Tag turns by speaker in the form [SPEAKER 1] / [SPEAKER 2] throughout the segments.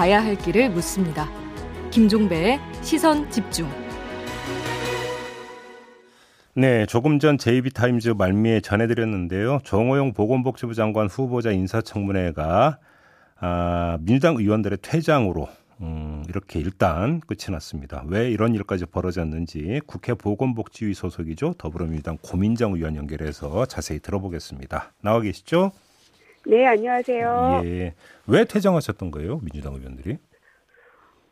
[SPEAKER 1] 가야 할 길을 묻습니다. 김종배의 시선 집중.
[SPEAKER 2] 네, 조금 전 JB타임즈 말미에 전해드렸는데요. 정호영 보건복지부 장관 후보자 인사청문회가 아, 민주당 의원들의 퇴장으로 음, 이렇게 일단 끝이 났습니다. 왜 이런 일까지 벌어졌는지 국회 보건복지위 소속이죠. 더불어민주당 고민정 의원 연결해서 자세히 들어보겠습니다. 나와 계시죠?
[SPEAKER 3] 네, 안녕하세요.
[SPEAKER 2] 예. 왜 퇴장하셨던 거예요, 민주당 의원들이?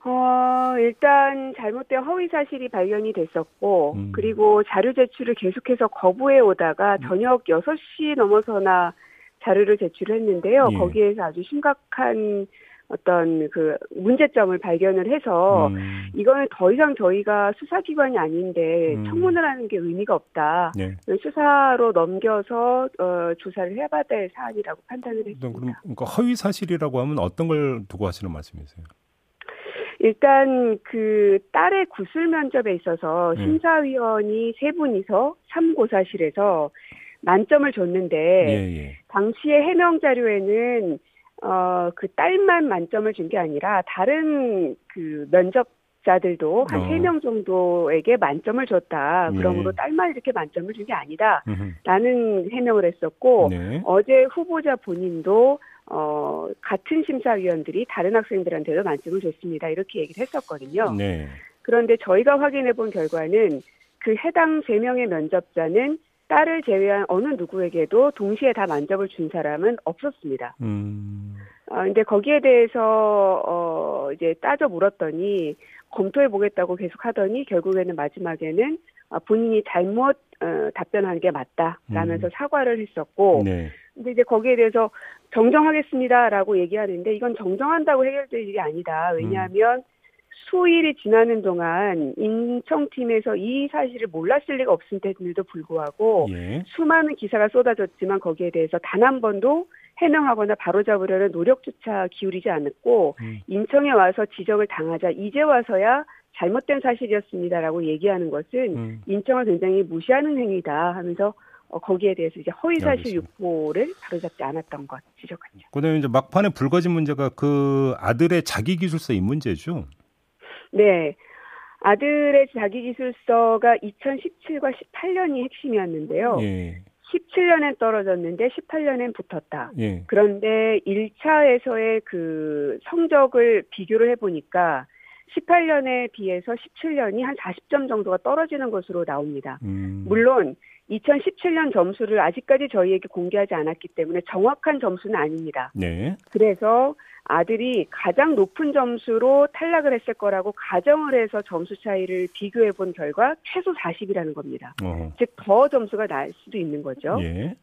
[SPEAKER 3] 어, 일단 잘못된 허위 사실이 발견이 됐었고, 음. 그리고 자료 제출을 계속해서 거부해 오다가 저녁 6시 넘어서나 자료를 제출했는데요. 예. 거기에서 아주 심각한 어떤 그 문제점을 발견을 해서 음. 이거는 더 이상 저희가 수사기관이 아닌데 음. 청문을 하는 게 의미가 없다. 네. 수사로 넘겨서 어, 조사를 해봐야 될 사안이라고 판단을 했습니다. 그럼
[SPEAKER 2] 그러니까 허위 사실이라고 하면 어떤 걸 두고 하시는 말씀이세요?
[SPEAKER 3] 일단 그 딸의 구술 면접에 있어서 네. 심사위원이 세 분이서 참고사실에서 만점을 줬는데 예, 예. 당시에 해명 자료에는 어, 그 딸만 만점을 준 게 아니라 다른 그 면접 자들도 한 세명 어. 정도에게 만점을 줬다. 예. 그러므로 딸만 이렇게 만점을 준 게 아니다. 라는 해명을 했었고, 네. 어제 후보자 본인도 어, 같은 심사위원들이 다른 학생들한테도 만점을 줬습니다. 이렇게 얘기를 했었거든요. 네. 그런데 저희가 확인해 본 결과는 그 해당 세 명의 면접자는 딸을 제외한 어느 누구에게도 동시에 다 만점을 준 사람은 없었습니다. 음. 어, 근데 거기에 대해서, 어, 이제 따져 물었더니, 검토해 보겠다고 계속 하더니, 결국에는 마지막에는 어, 본인이 잘못, 어, 답변한 게 맞다. 라면서 음. 사과를 했었고, 네. 근데 이제 거기에 대해서 정정하겠습니다라고 얘기하는데, 이건 정정한다고 해결될 일이 아니다. 왜냐하면, 음. 수일이 지나는 동안 인청팀에서 이 사실을 몰랐을 리가 없음에도 불구하고 예. 수많은 기사가 쏟아졌지만 거기에 대해서 단 한 번도 해명하거나 바로잡으려는 노력조차 기울이지 않았고 음. 인청에 와서 지적을 당하자 이제 와서야 잘못된 사실이었습니다라고 얘기하는 것은 음. 인청을 굉장히 무시하는 행위다 하면서 어, 거기에 대해서 이제 허위 사실 유포를 바로잡지 않았던 것 지적하죠.
[SPEAKER 2] 그다음에 이제 막판에 불거진 문제가 그 아들의 자기 기술서 이 문제죠.
[SPEAKER 3] 네. 아들의 자기 기술서가 2017과 18년이 핵심이었는데요. 예. 17년엔 떨어졌는데 18년엔 붙었다. 예. 그런데 1차에서의 그 성적을 비교를 해보니까 18년에 비해서 17년이 한 40점 정도가 떨어지는 것으로 나옵니다. 음. 물론 2017년 점수를 아직까지 저희에게 공개하지 않았기 때문에 정확한 점수는 아닙니다. 네. 그래서 아들이 가장 높은 점수로 탈락을 했을 거라고 가정을 해서 점수 차이를 비교해 본 결과 최소 40이라는 겁니다. 어. 즉더 점수가 날 수도 있는 거죠. 예.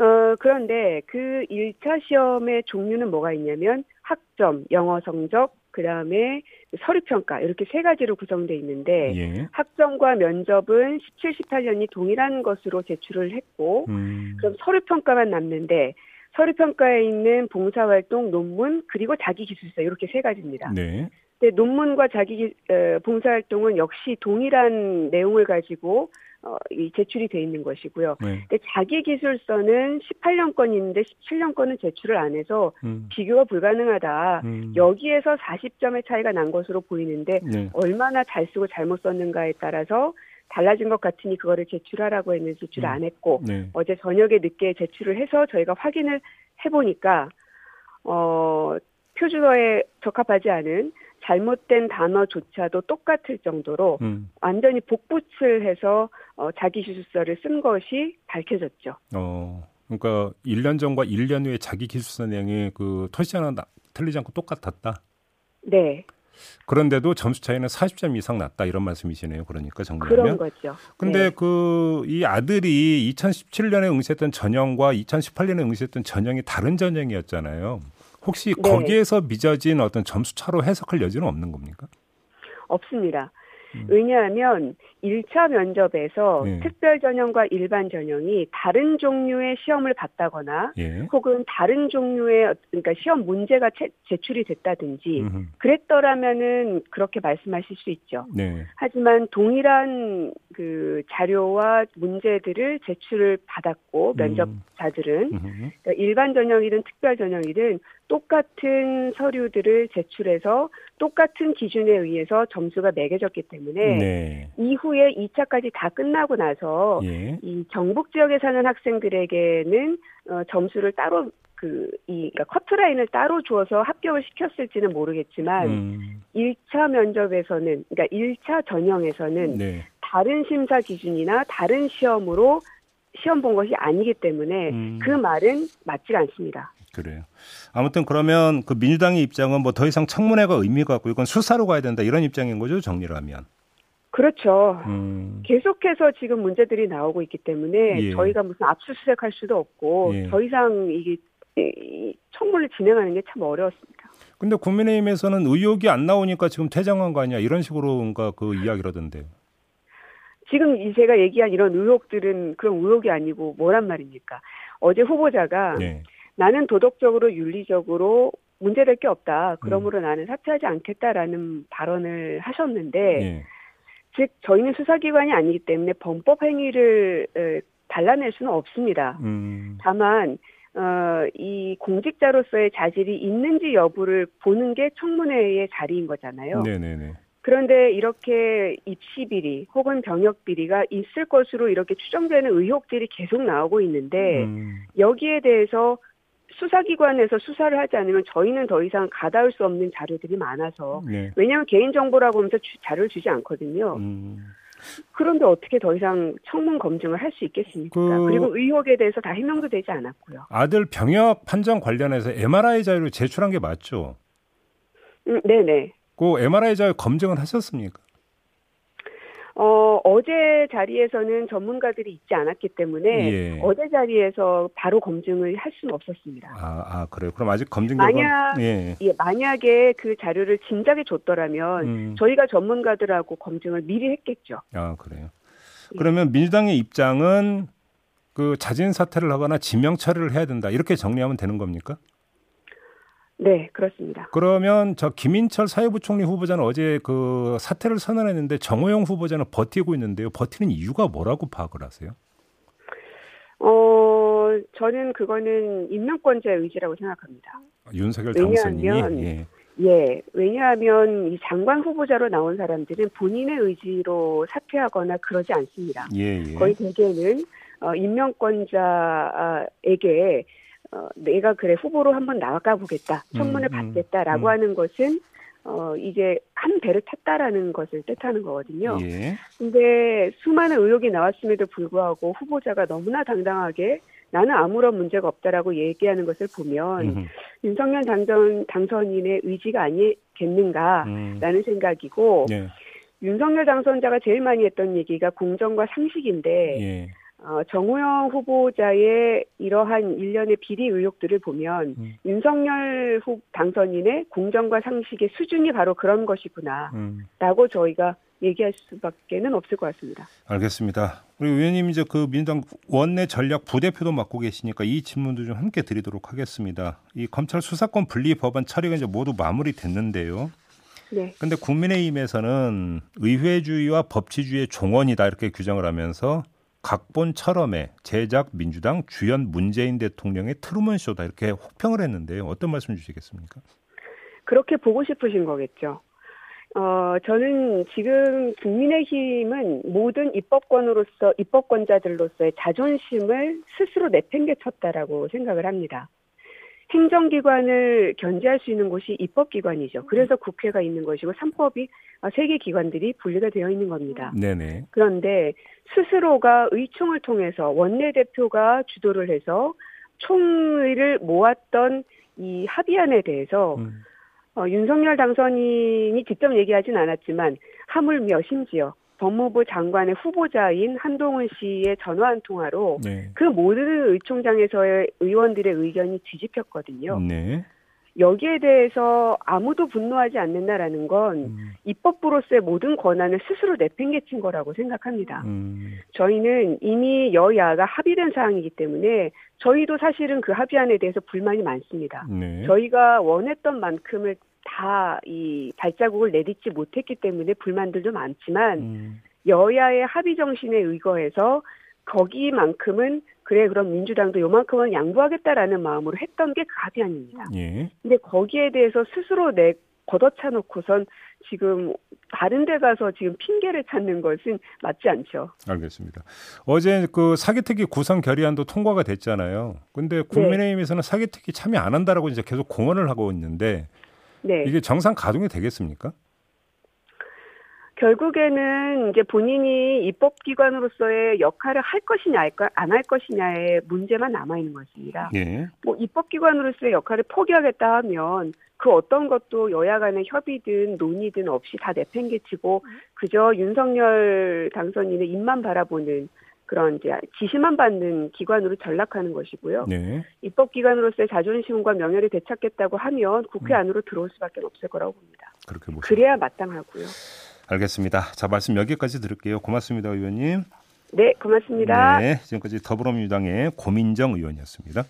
[SPEAKER 3] 어, 그런데 그 1차 시험의 종류는 뭐가 있냐면 학점, 영어 성적, 그 다음에 서류 평가 이렇게 세 가지로 구성되어 있는데 예. 학점과 면접은 17, 18년이 동일한 것으로 제출을 했고 음. 그럼 서류 평가만 남는데 서류 평가에 있는 봉사활동, 논문, 그리고 자기 기술서 이렇게 세 가지입니다. 네. 근데 논문과 자기 어, 봉사활동은 역시 동일한 내용을 가지고 어, 이 제출이 돼 있는 것이고요. 네. 근데 자기 기술서는 18년 건이 있는데 17년 건은 제출을 안 해서 음. 비교가 불가능하다. 음. 여기에서 40점의 차이가 난 것으로 보이는데 네. 얼마나 잘 쓰고 잘못 썼는가에 따라서 달라진 것 같으니 그거를 제출하라고 했는지 제출을 음. 안 했고 네. 어제 저녁에 늦게 제출을 해서 저희가 확인을 해보니까 어 표준어에 적합하지 않은 잘못된 단어조차도 똑같을 정도로 음. 완전히 복붙을 해서 어, 자기 기술서를 쓴 것이 밝혀졌죠.
[SPEAKER 2] 어, 그러니까 1년 전과 1년 후에 자기 기술서 내용이 그 토시 하나 틀리지 않고 똑같았다.
[SPEAKER 3] 네.
[SPEAKER 2] 그런데도 점수 차이는 40점 이상 났다 이런 말씀이시네요. 그러니까
[SPEAKER 3] 정리하면. 그런 거죠.
[SPEAKER 2] 근데 네. 그이 아들이 2017년에 응시했던 전형과 2018년에 응시했던 전형이 다른 전형이었잖아요. 혹시 네. 거기에서 빚어진 어떤 점수 차로 해석할 여지는 없는 겁니까?
[SPEAKER 3] 없습니다. 음. 왜냐하면 1차 면접에서 네. 특별 전형과 일반 전형이 다른 종류의 시험을 봤다거나 예. 혹은 다른 종류의 그러니까 시험 문제가 제, 제출이 됐다든지 음흠. 그랬더라면은 그렇게 말씀하실 수 있죠. 네. 하지만 동일한 그 자료와 문제들을 제출을 받았고 음. 면접자들은 음. 그러니까 일반 전형이든 특별 전형이든 똑같은 서류들을 제출해서 똑같은 기준에 의해서 점수가 매겨졌기 때문에 네. 이후에 2차까지 다 끝나고 나서 예. 이 경북 지역에 사는 학생들에게는 어, 점수를 따로 그이 그러니까 커트라인을 따로 주어서 합격을 시켰을지는 모르겠지만 음. 1차 면접에서는 그러니까 1차 전형에서는 네. 다른 심사 기준이나 다른 시험으로 시험 본 것이 아니기 때문에 음. 그 말은 맞지가 않습니다.
[SPEAKER 2] 그래요. 아무튼 그러면 그 민주당의 입장은 뭐 더 이상 청문회가 의미가 없고 이건 수사로 가야 된다 이런 입장인 거죠 정리를 하면.
[SPEAKER 3] 그렇죠. 음. 계속해서 지금 문제들이 나오고 있기 때문에 예. 저희가 무슨 압수수색할 수도 없고 예. 더 이상 이게 청문을 진행하는 게 참 어려웠습니다.
[SPEAKER 2] 근데 국민의힘에서는 의혹이 안 나오니까 지금 퇴장한 거 아니야 이런 식으로 뭔가 그 이야기라던데요.
[SPEAKER 3] 지금 제가 얘기한 이런 의혹들은 그런 의혹이 아니고 뭐란 말입니까? 어제 후보자가 네. 나는 도덕적으로 윤리적으로 문제될 게 없다. 그러므로 음. 나는 사퇴하지 않겠다라는 발언을 하셨는데, 네. 즉 저희는 수사기관이 아니기 때문에 범법 행위를 달라낼 수는 없습니다. 음. 다만 어, 이 공직자로서의 자질이 있는지 여부를 보는 게 청문회의 자리인 거잖아요. 네네네. 그런데 이렇게 입시 비리 혹은 병역 비리가 있을 것으로 이렇게 추정되는 의혹들이 계속 나오고 있는데 음. 여기에 대해서 수사기관에서 수사를 하지 않으면 저희는 더 이상 가다울 수 없는 자료들이 많아서 네. 왜냐하면 개인정보라고 하면서 주, 자료를 주지 않거든요. 음. 그런데 어떻게 더 이상 청문 검증을 할 수 있겠습니까? 그... 그리고 의혹에 대해서 다 해명도 되지 않았고요.
[SPEAKER 2] 아들 병역 판정 관련해서 MRI 자료를 제출한 게 맞죠?
[SPEAKER 3] 음, 네네.
[SPEAKER 2] 그 MRI 자료 검증을 하셨습니까?
[SPEAKER 3] 어, 어제 자리에서는 전문가들이 있지 않았기 때문에 예. 어제 자리에서 바로 검증을 할 수는 없었습니다.
[SPEAKER 2] 아, 아 그래요? 그럼 아직 검증 결과
[SPEAKER 3] 만약 예. 예. 만약에 그 자료를 진작에 줬더라면 음. 저희가 전문가들하고 검증을 미리 했겠죠.
[SPEAKER 2] 아 그래요. 그러면 민주당의 입장은 그 자진 사퇴를 하거나 지명 처리를 해야 된다 이렇게 정리하면 되는 겁니까?
[SPEAKER 3] 네, 그렇습니다.
[SPEAKER 2] 그러면 저 김인철 사회부총리 후보자는 어제 그 사퇴를 선언했는데 정호영 후보자는 버티고 있는데요. 버티는 이유가 뭐라고 파악을 하세요?
[SPEAKER 3] 어, 저는 그거는 임명권자의 의지라고 생각합니다.
[SPEAKER 2] 윤석열 당선인이 예.
[SPEAKER 3] 예, 왜냐하면 이 장관 후보자로 나온 사람들은 본인의 의지로 사퇴하거나 그러지 않습니다. 예, 예. 거의 대개는 어, 임명권자에게 어, 내가 그래 후보로 한번 나가 보겠다, 청문을 음, 음, 받겠다라고 음. 하는 것은 어, 이제 한 배를 탔다라는 것을 뜻하는 거거든요. 예. 근데 수많은 의혹이 나왔음에도 불구하고 후보자가 너무나 당당하게 나는 아무런 문제가 없다라고 얘기하는 것을 보면 음. 윤석열 당선 당선인의 의지가 아니겠는가라는 음. 생각이고 예. 윤석열 당선자가 제일 많이 했던 얘기가 공정과 상식인데 예. 어, 정우영 후보자의 이러한 일련의 비리 의혹들을 보면 음. 윤석열 후 당선인의 공정과 상식의 수준이 바로 그런 것이구나 음. 라고 저희가 얘기할 수밖에는 없을 것 같습니다.
[SPEAKER 2] 알겠습니다. 우리 의원님 이제 그 민주당 원내 전략 부대표도 맡고 계시니까 이 질문도 좀 함께 드리도록 하겠습니다. 이 검찰 수사권 분리 법안 처리가 이제 모두 마무리됐는데요. 네. 근데 국민의힘에서는 의회주의와 법치주의의 종언이다 이렇게 규정을 하면서 각본처럼의 제작 민주당 주연 문재인 대통령의 트루먼 쇼다 이렇게 혹평을 했는데요. 어떤 말씀 주시겠습니까?
[SPEAKER 3] 그렇게 보고 싶으신 거겠죠. 어, 저는 지금 국민의힘은 모든 입법권으로서 입법권자들로서의 자존심을 스스로 내팽개쳤다라고 생각을 합니다. 행정기관을 견제할 수 있는 곳이 입법기관이죠. 그래서 국회가 있는 것이고 삼법이 세 개 기관들이 분리가 되어 있는 겁니다. 네네. 그런데 스스로가 의총을 통해서 원내대표가 주도를 해서 총의를 모았던 이 합의안에 대해서 음. 어, 윤석열 당선인이 직접 얘기하진 않았지만 하물며 심지어 법무부 장관의 후보자인 한동훈 씨의 전화 한 통화로 네. 그 모든 의총장에서의 의원들의 의견이 뒤집혔거든요. 네. 여기에 대해서 아무도 분노하지 않는다라는 건 음. 입법부로서의 모든 권한을 스스로 내팽개친 거라고 생각합니다. 음. 저희는 이미 여야가 합의된 사항이기 때문에 저희도 사실은 그 합의안에 대해서 불만이 많습니다. 네. 저희가 원했던 만큼을 다 이 발자국을 내딛지 못했기 때문에 불만들도 많지만 음. 여야의 합의 정신에 의거해서 거기만큼은 그래 그럼 민주당도 요만큼은 양보하겠다라는 마음으로 했던 게그 합의안입니다. 예. 근데 거기에 대해서 스스로 내 걷어차 놓고선 지금 다른 데 가서 지금 핑계를 찾는 것은 맞지 않죠.
[SPEAKER 2] 알겠습니다. 어제 그 사기특위 구성 결의안도 통과가 됐잖아요. 근데 국민의힘에서는 네. 사기특위 참여 안 한다라고 이제 계속 공언을 하고 있는데 네. 이게 정상 가동이 되겠습니까?
[SPEAKER 3] 결국에는 이제 본인이 입법기관으로서의 역할을 할 것이냐 안 할 것이냐의 문제만 남아 있는 것입니다. 예. 뭐 입법기관으로서의 역할을 포기하겠다 하면 그 어떤 것도 여야 간의 협의든 논의든 없이 다 내팽개치고 그저 윤석열 당선인의 입만 바라보는 그런 이제 지시만 받는 기관으로 전락하는 것이고요. 네. 입법기관으로서의 자존심과 명예를 되찾겠다고 하면 국회 음. 안으로 들어올 수밖에 없을 거라고 봅니다. 그렇게 보시면. 그래야 마땅하고요.
[SPEAKER 2] 알겠습니다. 자 말씀 여기까지 들을게요. 고맙습니다, 의원님.
[SPEAKER 3] 네, 고맙습니다.
[SPEAKER 2] 네, 지금까지 더불어민주당의 고민정 의원이었습니다.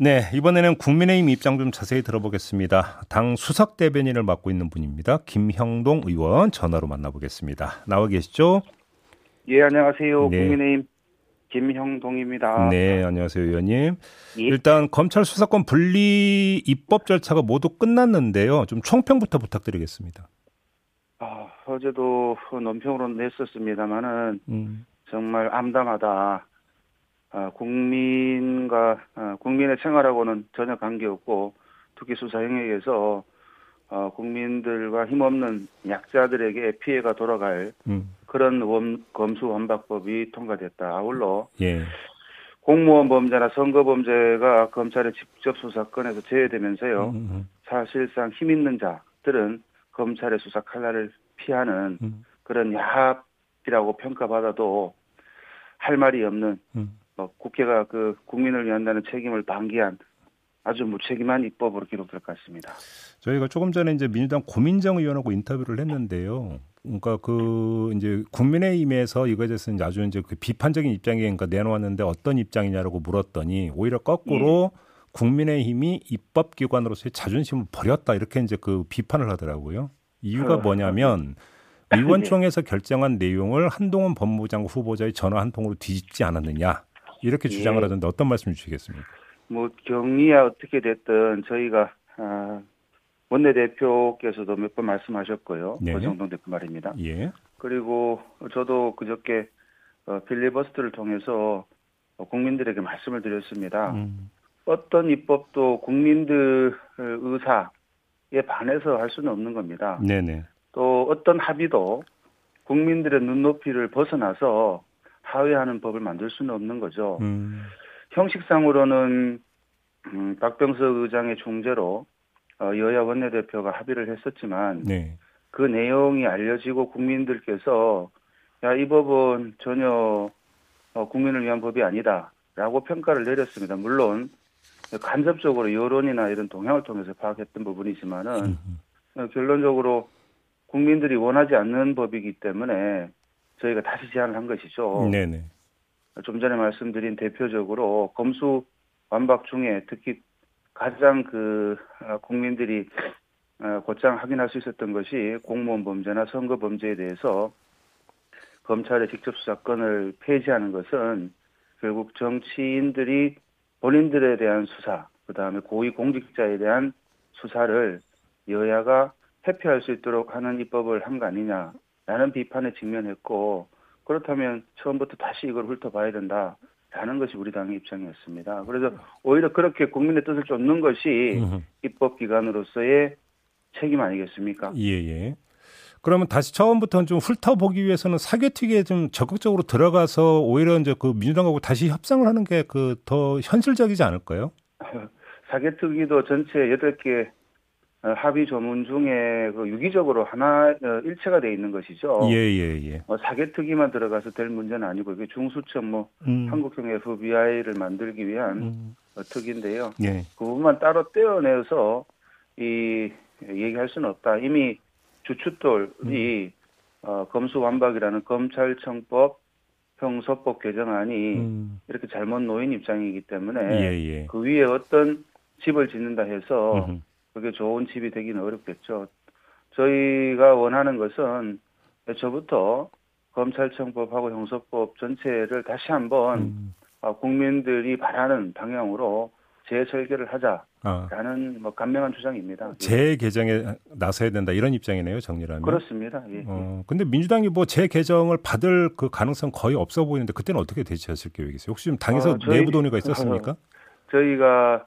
[SPEAKER 2] 네, 이번에는 국민의힘 입장 좀 자세히 들어보겠습니다. 당 수석 대변인을 맡고 있는 분입니다. 김형동 의원 전화로 만나보겠습니다. 나와 계시죠?
[SPEAKER 4] 예, 안녕하세요. 네. 국민의힘 김형동입니다.
[SPEAKER 2] 네, 안녕하세요, 의원님. 예. 일단 검찰 수사권 분리 입법 절차가 모두 끝났는데요. 좀 총평부터 부탁드리겠습니다.
[SPEAKER 4] 아, 어제도 논평으로 냈었습니다만은 음. 정말 암담하다. 아, 국민과 아, 국민의 생활하고는 전혀 관계없고 특히 수사 행위에서 어, 국민들과 힘없는 약자들에게 피해가 돌아갈 음. 그런 원, 검수완박법이 통과됐다. 아울러 예. 공무원 범죄나 선거 범죄가 검찰의 직접 수사권에서 제외되면서요. 음, 음, 음. 사실상 힘 있는 자들은 검찰의 수사 칼날을 피하는 음. 그런 야합이라고 평가받아도 할 말이 없는 음. 뭐 국회가 그 국민을 위한다는 책임을 방기한 아주 무책임한 입법으로 기록될 것 같습니다.
[SPEAKER 2] 저희가 조금 전에 이제 민주당 고민정 의원하고 인터뷰를 했는데요. 그러니까 그 이제 국민의힘에서 이거에 대해서 이제 아주 이제 그 비판적인 입장이 그러니까 내놓았는데 어떤 입장이냐라고 물었더니 오히려 거꾸로 예. 국민의힘이 입법기관으로서의 자존심을 버렸다 이렇게 이제 그 비판을 하더라고요. 이유가 어. 뭐냐면 의원총회에서 결정한 내용을 한동훈 법무부 장관 후보자의 전화 한 통으로 뒤집지 않았느냐 이렇게 주장을 예. 하던데 어떤 말씀 주시겠습니까?
[SPEAKER 4] 뭐 경위야 어떻게 됐든 저희가 아, 원내대표께서도 몇 번 말씀하셨고요. 네. 거정동 대표 말입니다. 예. 그리고 저도 그저께 어, 빌리버스트를 통해서 국민들에게 말씀을 드렸습니다. 음. 어떤 입법도 국민들 의사에 반해서 할 수는 없는 겁니다. 네네. 또 어떤 합의도 국민들의 눈높이를 벗어나서 하회하는 법을 만들 수는 없는 거죠. 음. 형식상으로는 음, 박병석 의장의 중재로 어, 여야 원내대표가 합의를 했었지만 네. 그 내용이 알려지고 국민들께서 야 이 법은 전혀 어, 국민을 위한 법이 아니다라고 평가를 내렸습니다. 물론 간접적으로 여론이나 이런 동향을 통해서 파악했던 부분이지만은 어, 결론적으로 국민들이 원하지 않는 법이기 때문에 저희가 다시 제안을 한 것이죠. 네네. 좀 전에 말씀드린 대표적으로 검수 완박 중에 특히 가장 그 어, 국민들이 어, 곧장 확인할 수 있었던 것이 공무원 범죄나 선거 범죄에 대해서 검찰의 직접 수사권을 폐지하는 것은 결국 정치인들이 본인들에 대한 수사, 그 다음에 고위 공직자에 대한 수사를 여야가 회피할 수 있도록 하는 입법을 한 거 아니냐 라는 비판에 직면했고 그렇다면 처음부터 다시 이걸 훑어봐야 된다. 라는 것이 우리 당의 입장이었습니다. 그래서 오히려 그렇게 국민의 뜻을 쫓는 것이 입법기관으로서의 책임 아니겠습니까?
[SPEAKER 2] 예, 예. 그러면 다시 처음부터 좀 훑어보기 위해서는 사개특위에 좀 적극적으로 들어가서 오히려 이제 그 민주당하고 다시 협상을 하는 게 그 더 현실적이지 않을까요?
[SPEAKER 4] 사개특위도 전체 여덟 개 어, 합의 조문 중에 그 유기적으로 하나 어, 일체가 돼 있는 것이죠. 예, 예, 예. 어, 사개특위만 들어가서 될 문제는 아니고 이게 중수청 뭐 음. 한국형 FBI를 만들기 위한 음. 어, 특인데요. 예. 그 부분만 따로 떼어내서 이 얘기할 수는 없다. 이미 주춧돌이 음. 어, 검수완박이라는 검찰청법 형소법 개정안이 음. 이렇게 잘못 놓인 입장이기 때문에 예, 예. 그 위에 어떤 집을 짓는다 해서 그게 좋은 집이 되기는 어렵겠죠. 저희가 원하는 것은 애초부터 검찰청법하고 형사법 전체를 다시 한번 음. 어, 국민들이 바라는 방향으로 재설계를 하자라는 아. 뭐 간명한 주장입니다.
[SPEAKER 2] 재개정에 나서야 된다 이런 입장이네요, 정리라면.
[SPEAKER 4] 그렇습니다. 예.
[SPEAKER 2] 어, 근데 민주당이 뭐 재개정을 받을 그 가능성 거의 없어 보이는데 그때는 어떻게 대처하실 계획이세요? 혹시 좀 당에서 어, 저희, 내부 논의가 있었습니까?
[SPEAKER 4] 저희가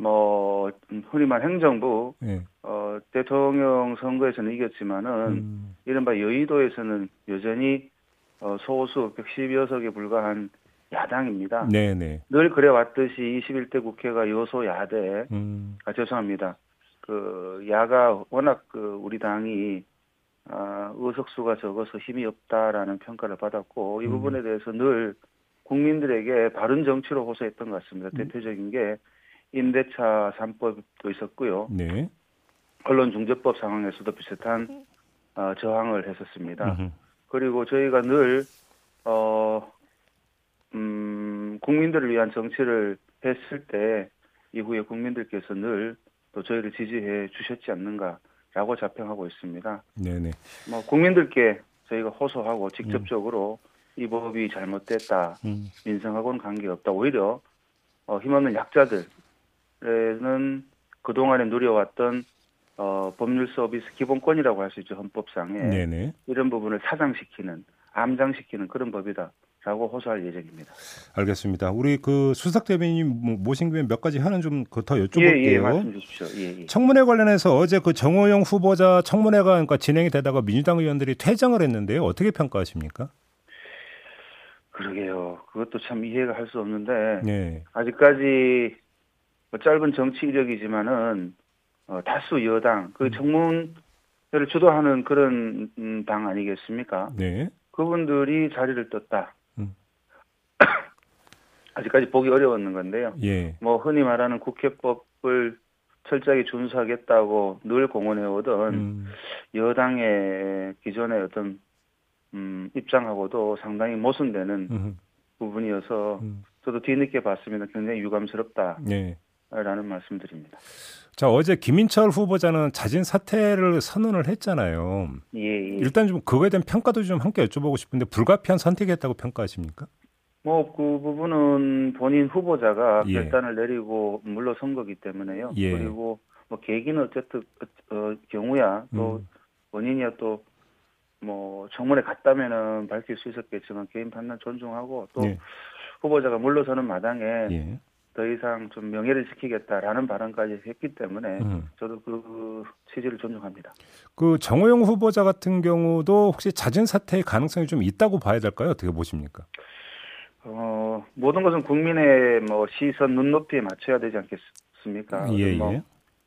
[SPEAKER 4] 뭐 흔히 말 행정부 예. 어, 대통령 선거에서는 이겼지만은 음. 이른바 여의도에서는 여전히 어, 소수 110여 석에 불과한 야당입니다. 네네. 늘 그래왔듯이 21대 국회가 여소 야대, 음. 아, 죄송합니다. 그, 야가 워낙 그, 우리 당이, 아, 의석수가 적어서 힘이 없다라는 평가를 받았고, 이 음. 부분에 대해서 늘 국민들에게 바른 정치로 호소했던 것 같습니다. 음. 대표적인 게 임대차 3법도 있었고요. 네. 언론중재법 상황에서도 비슷한 어, 저항을 했었습니다. 음흠. 그리고 저희가 늘, 어, 음, 국민들을 위한 정치를 했을 때 이후에 국민들께서 늘 또 저희를 지지해 주셨지 않는가라고 자평하고 있습니다. 네네. 뭐 국민들께 저희가 호소하고 직접적으로 음. 이 법이 잘못됐다, 음. 민생하고는 관계없다. 오히려 어, 힘없는 약자들에 는 그동안에 누려왔던 어, 법률 서비스 기본권이라고 할 수 있죠 헌법상에 네네. 이런 부분을 사장시키는 암장시키는 그런 법이다. 라고 호소할 예정입니다.
[SPEAKER 2] 알겠습니다. 우리 그 수석 대변인 모신 김에 몇 가지 하는 좀 더 여쭤볼게요.
[SPEAKER 4] 예, 예, 말씀 주십시오. 예,
[SPEAKER 2] 예. 청문회 관련해서 어제 그 정호영 후보자 청문회가 그러니까 진행이 되다가 민주당 의원들이 퇴장을 했는데요. 어떻게 평가하십니까?
[SPEAKER 4] 그러게요. 그것도 참 이해가 할 수 없는데 네. 아직까지 뭐 짧은 정치 이력이지만은 어, 다수 여당 그 음. 청문회를 주도하는 그런 음, 당 아니겠습니까? 네. 그분들이 자리를 떴다. 아직까지 보기 어려웠는 건데요. 예. 뭐 흔히 말하는 국회법을 철저하게 준수하겠다고 늘 공언해오던 음. 여당의 기존의 어떤 음, 입장하고도 상당히 모순되는 음. 부분이어서 음. 저도 뒤늦게 봤으면 굉장히 유감스럽다. 네. 라는 말씀드립니다.
[SPEAKER 2] 자, 어제 김인철 후보자는 자진 사퇴를 선언을 했잖아요. 예, 예. 일단 좀 그거에 대한 평가도 좀 함께 여쭤보고 싶은데 불가피한 선택이었다고 평가하십니까?
[SPEAKER 4] 뭐, 그 부분은 본인 후보자가 예. 결단을 내리고 물러선 거기 때문에요. 예. 그리고 뭐 계기는 어쨌든, 어, 경우야 또 음. 본인이야 또뭐 청문회 갔다면은 밝힐 수 있었겠지만 개인 판단 존중하고 또 예. 후보자가 물러서는 마당에 예. 더 이상 좀 명예를 지키겠다라는 발언까지 했기 때문에 음. 저도 그 취지를 존중합니다.
[SPEAKER 2] 그 정호영 후보자 같은 경우도 혹시 자진 사퇴의 가능성이 좀 있다고 봐야 될까요? 어떻게 보십니까?
[SPEAKER 4] 어, 모든 것은 국민의 뭐 시선, 눈높이에 맞춰야 되지 않겠습니까? 예, 뭐 예.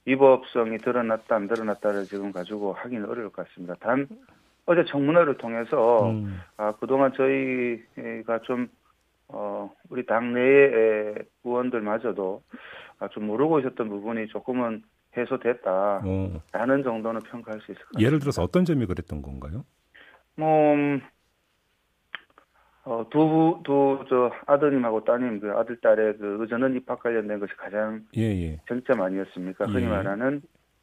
[SPEAKER 4] 위법성이 드러났다, 안 드러났다를 지금 가지고 하기는 어려울 것 같습니다. 단, 어제 청문회를 통해서, 음. 아, 그동안 저희가 좀, 어, 우리 당내의 의원들마저도 아, 좀 모르고 있었던 부분이 조금은 해소됐다라는 오. 정도는 평가할 수 있을 것 같습니다.
[SPEAKER 2] 예를 들어서 어떤 점이 그랬던 건가요?
[SPEAKER 4] 뭐, 음, 어, 두, 두, 저, 아드님하고 따님, 그 아들, 딸의 그 의전원 입학 관련된 것이 가장 예, 예. 쟁점 아니었습니까? 흔히 예. 말하는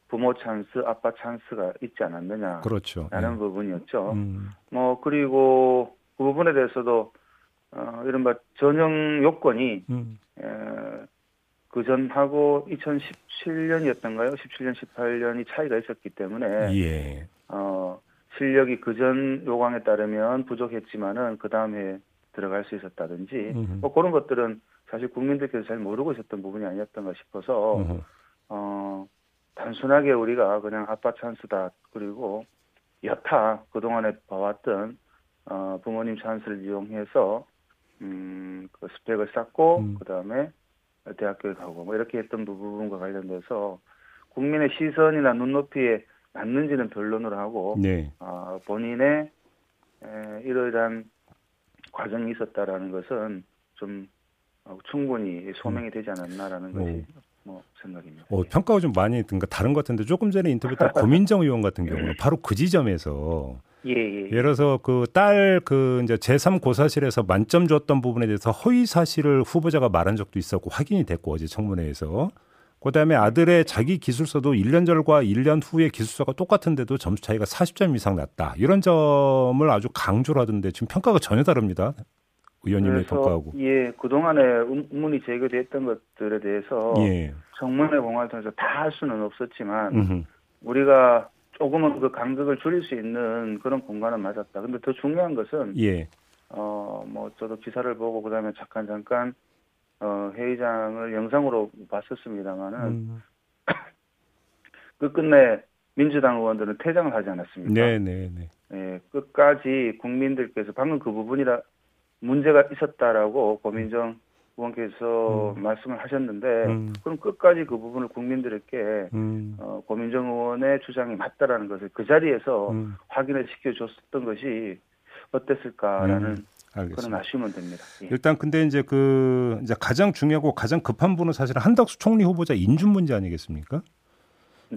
[SPEAKER 4] 부모 찬스, 아빠 찬스가 있지 않았느냐.
[SPEAKER 2] 그렇죠.
[SPEAKER 4] 라는 예. 부분이었죠. 음. 뭐, 그리고 그 부분에 대해서도, 어, 이른바 전형 요건이, 음. 에, 그 전하고 2017년이었던가요? 17년, 18년이 차이가 있었기 때문에, 예. 어, 실력이 그전 요강에 따르면 부족했지만은 그 다음에 들어갈 수 있었다든지 음흠. 뭐 그런 것들은 사실 국민들께서 잘 모르고 있었던 부분이 아니었던가 싶어서 음흠. 어 단순하게 우리가 그냥 아빠 찬스다 그리고 여타 그동안에 봐왔던 어 부모님 찬스를 이용해서 음 그 스펙을 쌓고 음. 그다음에 대학교에 가고 뭐 이렇게 했던 부분과 관련돼서 국민의 시선이나 눈높이에 맞는지는 변론을 하고 네. 어, 본인의 에, 이러한 과정이 있었다라는 것은 좀 어, 충분히 소명이 되지 않았나라는 것이 오. 뭐 생각입니다.
[SPEAKER 2] 어, 평가가 좀 많이 든가 다른 것 같은데 조금 전에 인터뷰 때 고민정 의원 같은 경우는 바로 그 지점에서 예, 예. 예를 들어서 그 딸 그 이제 제3 고사실에서 만점 줬던 부분에 대해서 허위 사실을 후보자가 말한 적도 있었고 확인이 됐고 어제 청문회에서 그다음에 아들의 자기 기술서도 1년 전과 1년 후의 기술서가 똑같은데도 점수 차이가 40점 이상 났다. 이런 점을 아주 강조를 하던데 지금 평가가 전혀 다릅니다. 의원님의 평가하고.
[SPEAKER 4] 예, 그동안에 의문이 제기됐던 것들에 대해서 예. 정문의 공화를 통해서 다 할 수는 없었지만 음흠. 우리가 조금은 그 간극을 줄일 수 있는 그런 공간은 맞았다. 근데 더 중요한 것은 예. 어, 뭐 저도 기사를 보고 그다음에 잠깐 잠깐 어, 회의장을 영상으로 봤었습니다만은 음. 그 끝내 민주당 의원들은 퇴장을 하지 않았습니까?
[SPEAKER 2] 네, 네, 네.
[SPEAKER 4] 예, 끝까지 국민들께서 방금 그 부분이라 문제가 있었다라고 고민정 의원께서 음. 말씀을 하셨는데 음. 그럼 끝까지 그 부분을 국민들에게 음. 어, 고민정 의원의 주장이 맞다라는 것을 그 자리에서 음. 확인을 시켜줬었던 것이 어땠을까라는 음. 알겠습니다. 그런 아쉬움은 됩니다.
[SPEAKER 2] 예. 일단 근데 이제 그 이제 가장 중요하고 가장 급한 분은 사실 한덕수 총리 후보자 인준 문제 아니겠습니까?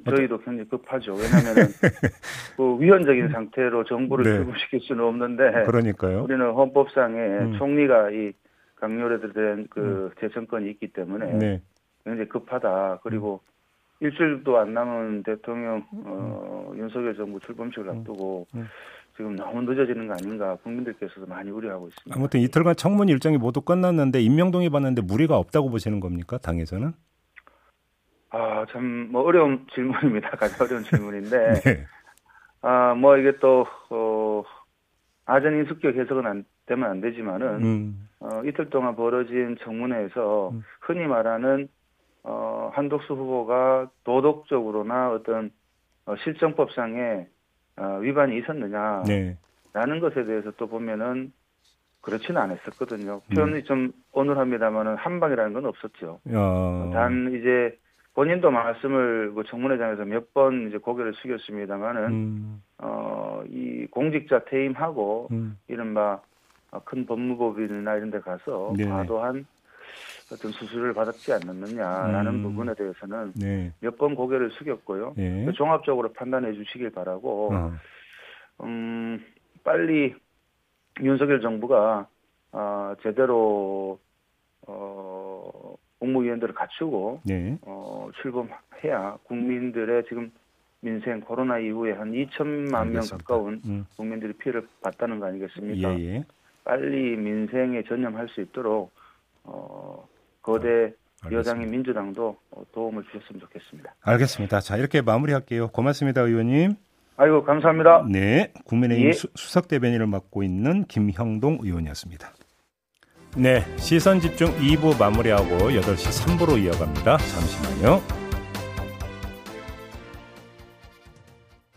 [SPEAKER 4] 저희도 굉장히 급하죠. 왜냐하면 그 위헌적인 상태로 정부를 네. 출범시킬 수는 없는데
[SPEAKER 2] 그러니까요.
[SPEAKER 4] 우리는 헌법상에 음. 총리가 이 강요를 된그 음. 재청권이 있기 때문에 네. 굉장히 급하다. 그리고 음. 일주일도 안 남은 대통령 어, 음. 윤석열 정부 출범식을 음. 앞두고 음. 지금 너무 늦어지는 거 아닌가 국민들께서도 많이 우려하고 있습니다.
[SPEAKER 2] 아무튼 이틀간 청문 일정이 모두 끝났는데 임명동의 봤는데 무리가 없다고 보시는 겁니까 당에서는?
[SPEAKER 4] 아 참 뭐 어려운 질문입니다. 가장 어려운 질문인데 네. 아뭐 이게 또 어, 아전 인수격 해석은 안 되면 안 되지만은 음. 어, 이틀 동안 벌어진 청문회에서 음. 흔히 말하는 어, 한독수 후보가 도덕적으로나 어떤 어, 실정법상의 어, 위반이 있었느냐 네. 라는 것에 대해서 또 보면은 그렇지는 않았었거든요. 표현이 음. 좀 어눌합니다만은 한 방이라는 건 없었죠. 어. 단 이제 본인도 말씀을 그 청문회장에서 몇 번 이제 고개를 숙였습니다만은 음. 어 이 공직자 퇴임하고 음. 이른바 큰 법무법인이나 이런 데 가서 네. 과도한 어떤 수술을 받았지 않았느냐라는 음. 부분에 대해서는 네. 몇번 고개를 숙였고요. 네. 종합적으로 판단해 주시길 바라고 어. 음, 빨리 윤석열 정부가 어, 제대로 어, 공무위원들을 갖추고 네. 어, 출범해야 국민들의 지금 민생 코로나 이후에 한 2천만 알겠습니다. 명 가까운 음. 국민들이 피해를 봤다는 거 아니겠습니까? 예, 예. 빨리 민생에 전념할 수 있도록 어, 거대 아, 여당인 민주당도 도움을 주셨으면 좋겠습니다.
[SPEAKER 2] 알겠습니다. 자 이렇게 마무리할게요. 고맙습니다, 의원님.
[SPEAKER 4] 아이고 감사합니다.
[SPEAKER 2] 네, 국민의힘 예. 수 석 대변인을 맡고 있는 김형동 의원이었습니다. 네, 시선 집중 2부 마무리하고 8시 3부로 이어갑니다. 잠시만요.